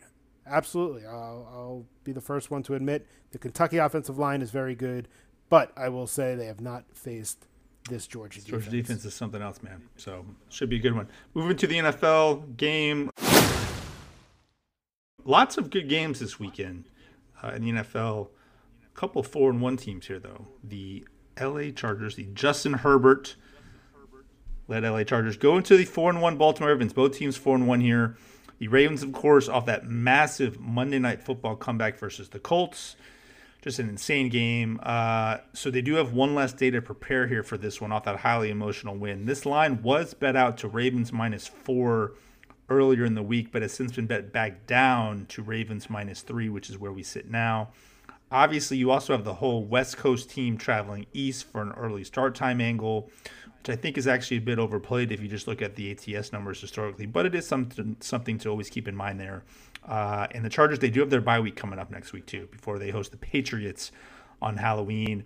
Absolutely. I'll, I'll, be the first one to admit the Kentucky offensive line is very good, but I will say they have not faced this Georgia defense. Georgia defense is something else, man. So should be a good one. Moving to the NFL game. Lots of good games this weekend uh, in the NFL. A couple four and one teams here, though. The LA Chargers, the Justin Herbert led LA Chargers go into the four and one Baltimore Ravens. Both teams four and one here. The Ravens, of course, off that massive Monday Night Football comeback versus the Colts. Just an insane game. Uh, so they do have one less day to prepare here for this one off that highly emotional win. This line was bet out to Ravens minus four earlier in the week, but has since been bet back down to Ravens minus three, which is where we sit now. Obviously, you also have the whole West Coast team traveling east for an early start time angle which I think is actually a bit overplayed if you just look at the ATS numbers historically. But it is something something to always keep in mind there. Uh, and the Chargers, they do have their bye week coming up next week too, before they host the Patriots on Halloween.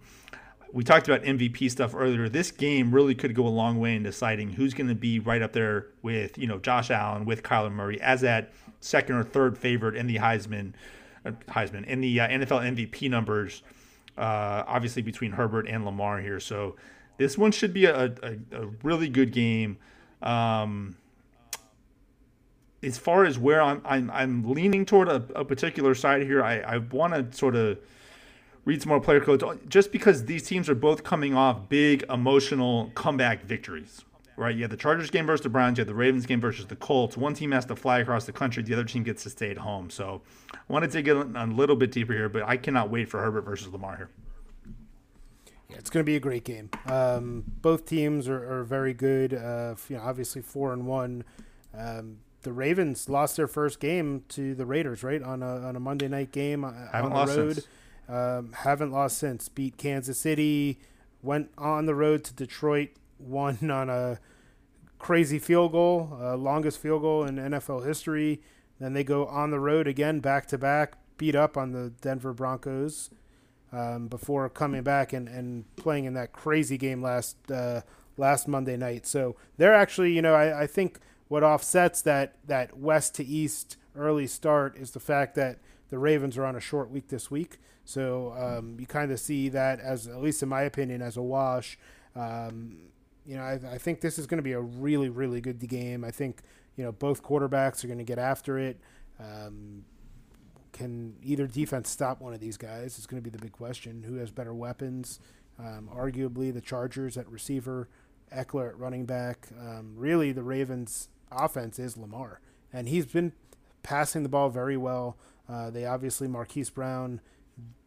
We talked about MVP stuff earlier. This game really could go a long way in deciding who's going to be right up there with you know Josh Allen, with Kyler Murray as that second or third favorite in the Heisman, uh, Heisman in the uh, NFL MVP numbers. Uh, obviously between Herbert and Lamar here, so this one should be a, a, a really good game. Um, as far as where I'm, I'm, I'm leaning toward a, a particular side here. I, I want to sort of read some more player codes just because these teams are both coming off big emotional comeback victories. Right, you have the Chargers game versus the Browns, you have the Ravens game versus the Colts. One team has to fly across the country, the other team gets to stay at home. So I want to dig in a little bit deeper here, but I cannot wait for Herbert versus Lamar here. It's going to be a great game. Um, both teams are, are very good. Uh, you know, obviously four and one. Um, the Ravens lost their first game to the Raiders, right on a on a Monday night game uh, haven't on the road. Um, haven't lost since. Beat Kansas City. Went on the road to Detroit. Won [laughs] on a crazy field goal, uh, longest field goal in NFL history. Then they go on the road again, back to back. Beat up on the Denver Broncos um, before coming back and, and playing in that crazy game last uh, last Monday night. So they're actually, you know, I, I think what offsets that that west to east early start is the fact that the Ravens are on a short week this week. So um, you kind of see that as, at least in my opinion, as a wash. Um, you know, I, I, think this is going to be a really, really good game. I think you know both quarterbacks are going to get after it. Um, can either defense stop one of these guys? It's going to be the big question. Who has better weapons? Um, arguably, the Chargers at receiver, Ekeler at running back. Um, really, the Ravens' offense is Lamar, and he's been passing the ball very well. Uh, they obviously Marquise Brown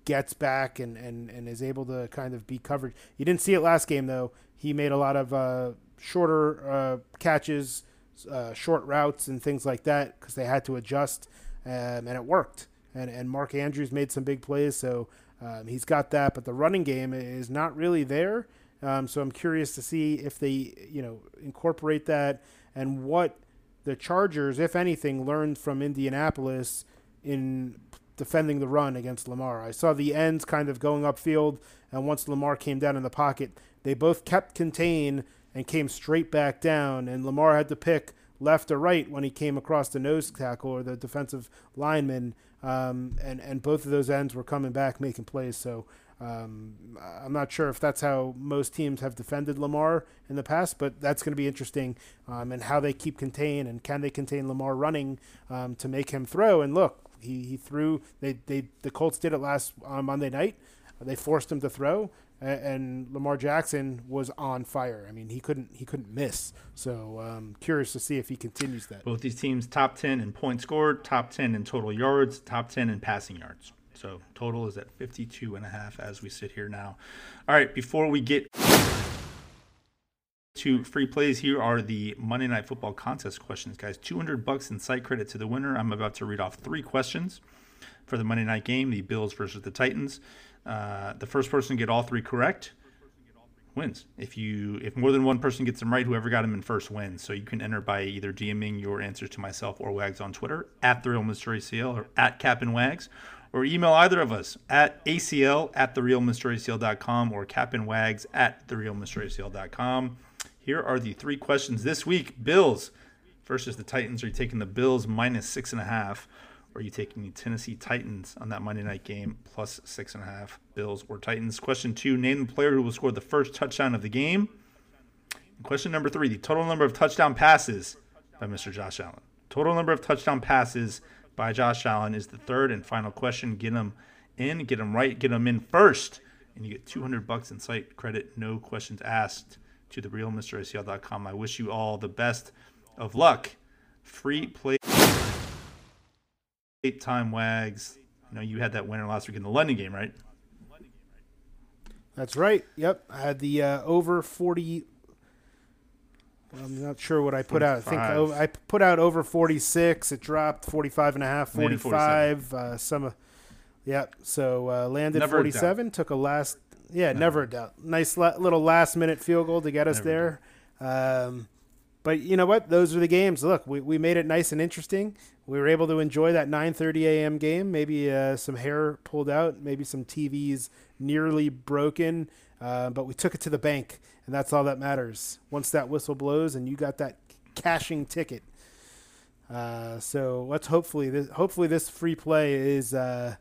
gets back and, and, and is able to kind of be covered. You didn't see it last game though. He made a lot of uh, shorter uh, catches, uh, short routes, and things like that because they had to adjust, um, and it worked. And and Mark Andrews made some big plays, so um, he's got that. But the running game is not really there. Um, so I'm curious to see if they you know incorporate that and what the Chargers, if anything, learned from Indianapolis in defending the run against Lamar. I saw the ends kind of going upfield, and once Lamar came down in the pocket, they both kept contained and came straight back down, and Lamar had to pick left or right when he came across the nose tackle or the defensive lineman, um, and and both of those ends were coming back making plays. So. Um, I'm not sure if that's how most teams have defended Lamar in the past, but that's going to be interesting um, and how they keep contain and can they contain Lamar running um, to make him throw. And look, he, he threw. They, they the Colts did it last on Monday night. They forced him to throw, and, Lamar Jackson was on fire. I mean, he couldn't he couldn't miss. So um, curious to see if he continues that. Both these teams top ten in points scored, top ten in total yards, top ten in passing yards. So total is at 52 and a half as we sit here now. All right, before we get to free plays here are the Monday Night Football contest questions, guys. 200 bucks in site credit to the winner. I'm about to read off three questions for the Monday night game, the Bills versus the Titans. Uh, the first person to get all three correct wins. If you if more than one person gets them right, whoever got them in first wins. So you can enter by either DMing your answers to myself or Wags on Twitter at the Real Mystery CL or at Cap and Wags, or email either of us at ACL at therealmysterycl.com or Cap and Wags at therealmysterycl.com. Here are the three questions this week. Bills versus the Titans. Are you taking the Bills minus six and a half? Are you taking the Tennessee Titans on that Monday night game plus six and a half? Bills or Titans? Question two: Name the player who will score the first touchdown of the game. And question number three: The total number of touchdown passes by Mr. Josh Allen. Total number of touchdown passes by Josh Allen is the third and final question. Get them in, get them right, get them in first, and you get 200 bucks in site credit. No questions asked to the real realmracl.com. I wish you all the best of luck. Free play time wags. You know you had that winner last week in the London game, right? That's right. Yep. I had the uh, over 40 I'm not sure what I put 45. out. I think I put out over 46. It dropped 45 and a half, 45. Uh, some, yeah. So uh, landed Never 47. Took a last yeah, no. never a doubt. Nice la- little last minute field goal to get us never there. Um, but you know what? Those are the games. Look, we, we made it nice and interesting. We were able to enjoy that 9:30 a.m. game. Maybe uh, some hair pulled out, maybe some TVs nearly broken, uh, but we took it to the bank, and that's all that matters. Once that whistle blows and you got that cashing ticket. Uh, so let's hopefully this hopefully this free play is uh,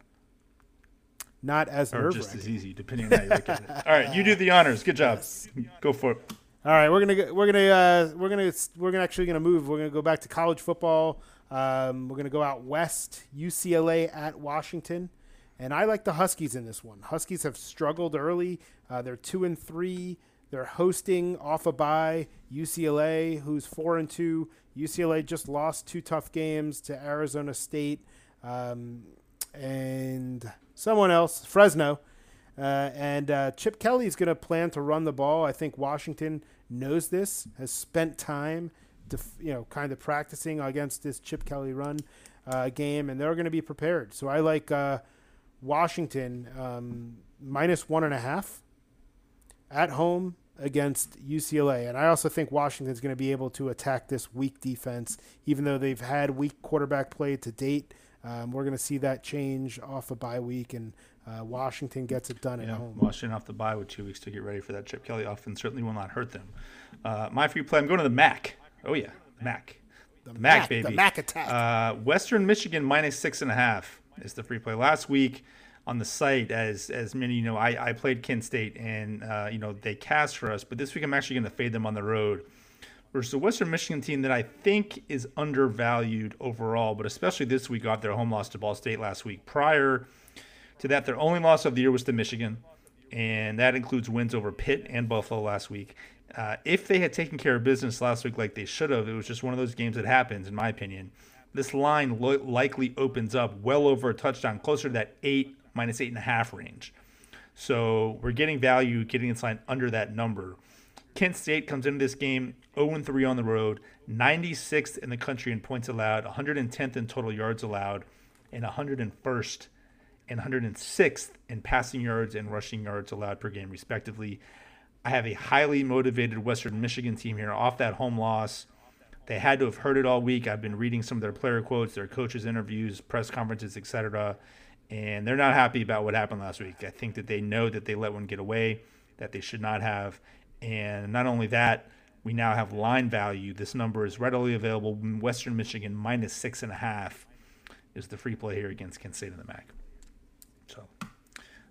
not as or just as easy, depending on how you look at it. [laughs] All right, you do the honors. Good job. Yes. Go for it. All right, we're gonna we're gonna uh, we're gonna we're gonna actually gonna move. We're gonna go back to college football. Um, we're gonna go out west. UCLA at Washington, and I like the Huskies in this one. Huskies have struggled early. Uh, they're two and three. They're hosting off a bye UCLA, who's four and two. UCLA just lost two tough games to Arizona State, um, and someone else, Fresno. Uh, and uh, Chip Kelly is going to plan to run the ball. I think Washington knows this, has spent time, to, you know, kind of practicing against this Chip Kelly run uh, game, and they're going to be prepared. So I like uh, Washington um, minus one and a half at home against UCLA. And I also think Washington's going to be able to attack this weak defense, even though they've had weak quarterback play to date. Um, we're going to see that change off a bye week, and uh, Washington gets it done at home. Washington off the bye with two weeks to get ready for that Chip Kelly offense certainly will not hurt them. Uh, my free play, I'm going to the MAC. Oh yeah, MAC. The MAC, Mac- the. Mac attack. Uh, Western Michigan minus six and a half is the free play. Last week on the site, as as many you know, I, I played Kent State and uh, you know they cast for us, but this week I'm actually going to fade them on the road versus a Western Michigan team that I think is undervalued overall, but especially this week off their home loss to Ball State last week. Prior to that, their only loss of the year was to Michigan, and that includes wins over Pitt and Buffalo last week. Uh, if they had taken care of business last week like they should have, it was just one of those games that happens, in my opinion. This line lo- likely opens up well over a touchdown, closer to that eight minus eight and a half range. So we're getting value getting this line under that number. Kent State comes into this game 0 3 on the road, 96th in the country in points allowed, 110th in total yards allowed, and 101st and 106th in passing yards and rushing yards allowed per game, respectively. I have a highly motivated Western Michigan team here off that home loss. They had to have heard it all week. I've been reading some of their player quotes, their coaches' interviews, press conferences, etc. And they're not happy about what happened last week. I think that they know that they let one get away that they should not have. And not only that, we now have line value. This number is readily available. Western Michigan minus six and a half is the free play here against Kent State in the MAC. So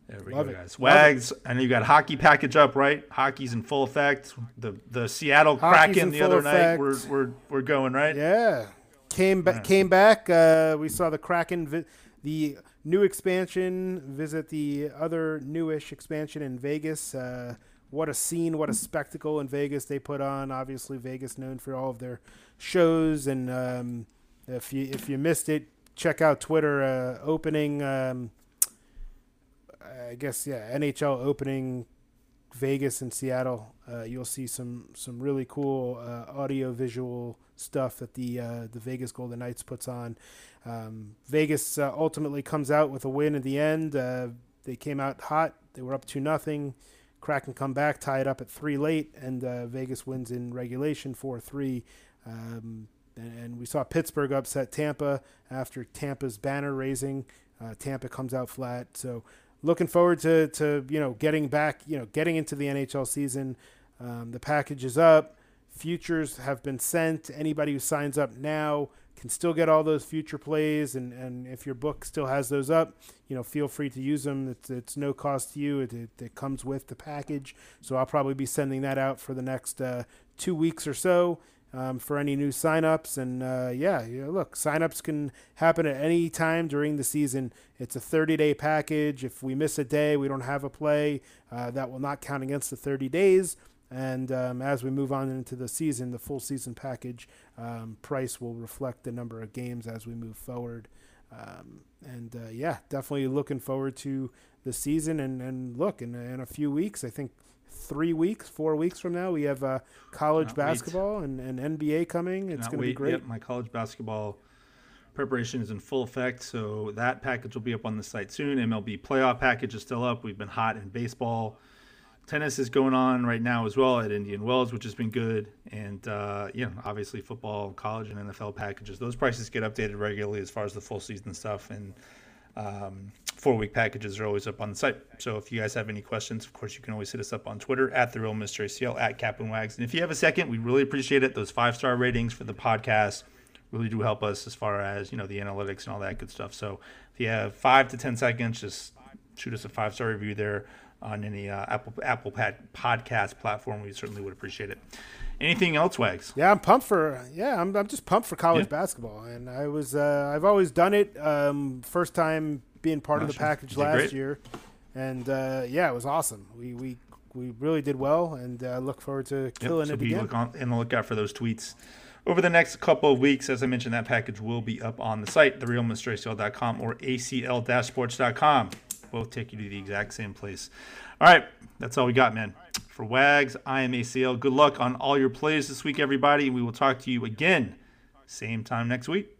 there we Love go, it. guys. Wags, I know you got hockey package up, right? Hockey's in full effect. The the Seattle Hockey's Kraken the other night, we're, we're we're going right. Yeah, came back. Came back. Uh, we saw the Kraken, vi- the new expansion. Visit the other newish expansion in Vegas. Uh, what a scene! What a spectacle in Vegas they put on. Obviously, Vegas known for all of their shows. And um, if you if you missed it, check out Twitter uh, opening. Um, I guess yeah, NHL opening Vegas and Seattle, uh, you'll see some some really cool uh, audio visual stuff that the uh, the Vegas Golden Knights puts on. Um, Vegas uh, ultimately comes out with a win in the end. Uh, they came out hot. They were up to nothing. Kraken come back, tie it up at three late, and uh, Vegas wins in regulation four three. Um, and, and we saw Pittsburgh upset Tampa after Tampa's banner raising. Uh, Tampa comes out flat. So looking forward to, to you know getting back you know getting into the NHL season. Um, the package is up. Futures have been sent. Anybody who signs up now can still get all those future plays, and, and if your book still has those up, you know feel free to use them. It's, it's no cost to you. It, it, it comes with the package. So I'll probably be sending that out for the next uh, two weeks or so um, for any new signups. And uh, yeah, yeah, look, signups can happen at any time during the season. It's a 30 day package. If we miss a day, we don't have a play, uh, that will not count against the 30 days. And um, as we move on into the season, the full season package um, price will reflect the number of games as we move forward. Um, and uh, yeah, definitely looking forward to the season. And, and look, in, in a few weeks, I think three weeks, four weeks from now, we have uh, college basketball and, and NBA coming. It's going to be great. Yep, my college basketball preparation is in full effect, so that package will be up on the site soon. MLB playoff package is still up. We've been hot in baseball. Tennis is going on right now as well at Indian Wells, which has been good. And, uh, you know, obviously football, college, and NFL packages. Those prices get updated regularly as far as the full season stuff. And um, four week packages are always up on the site. So if you guys have any questions, of course, you can always hit us up on Twitter at the real Mr. ACL at Captain Wags. And if you have a second, we really appreciate it. Those five star ratings for the podcast really do help us as far as you know the analytics and all that good stuff. So if you have five to ten seconds, just shoot us a five star review there on any uh, Apple Apple Pad podcast platform. We certainly would appreciate it. Anything else, Wags? Yeah, I'm pumped for yeah, I'm I'm just pumped for college Yeah. basketball, and I was uh, I've always done it. Um, first time being part of the package last great. year, and uh, yeah, it was awesome. We we we really did well, and uh, look forward to Yep, killing so it be again. look on and look out for those tweets over the next couple of weeks. As I mentioned, that package will be up on the site, therealmracl.com or acl-sports.com. Both take you to the exact same place. All right, that's all we got, man. For Wags, I am ACL. Good luck on all your plays this week, everybody. We will talk to you again, same time next week.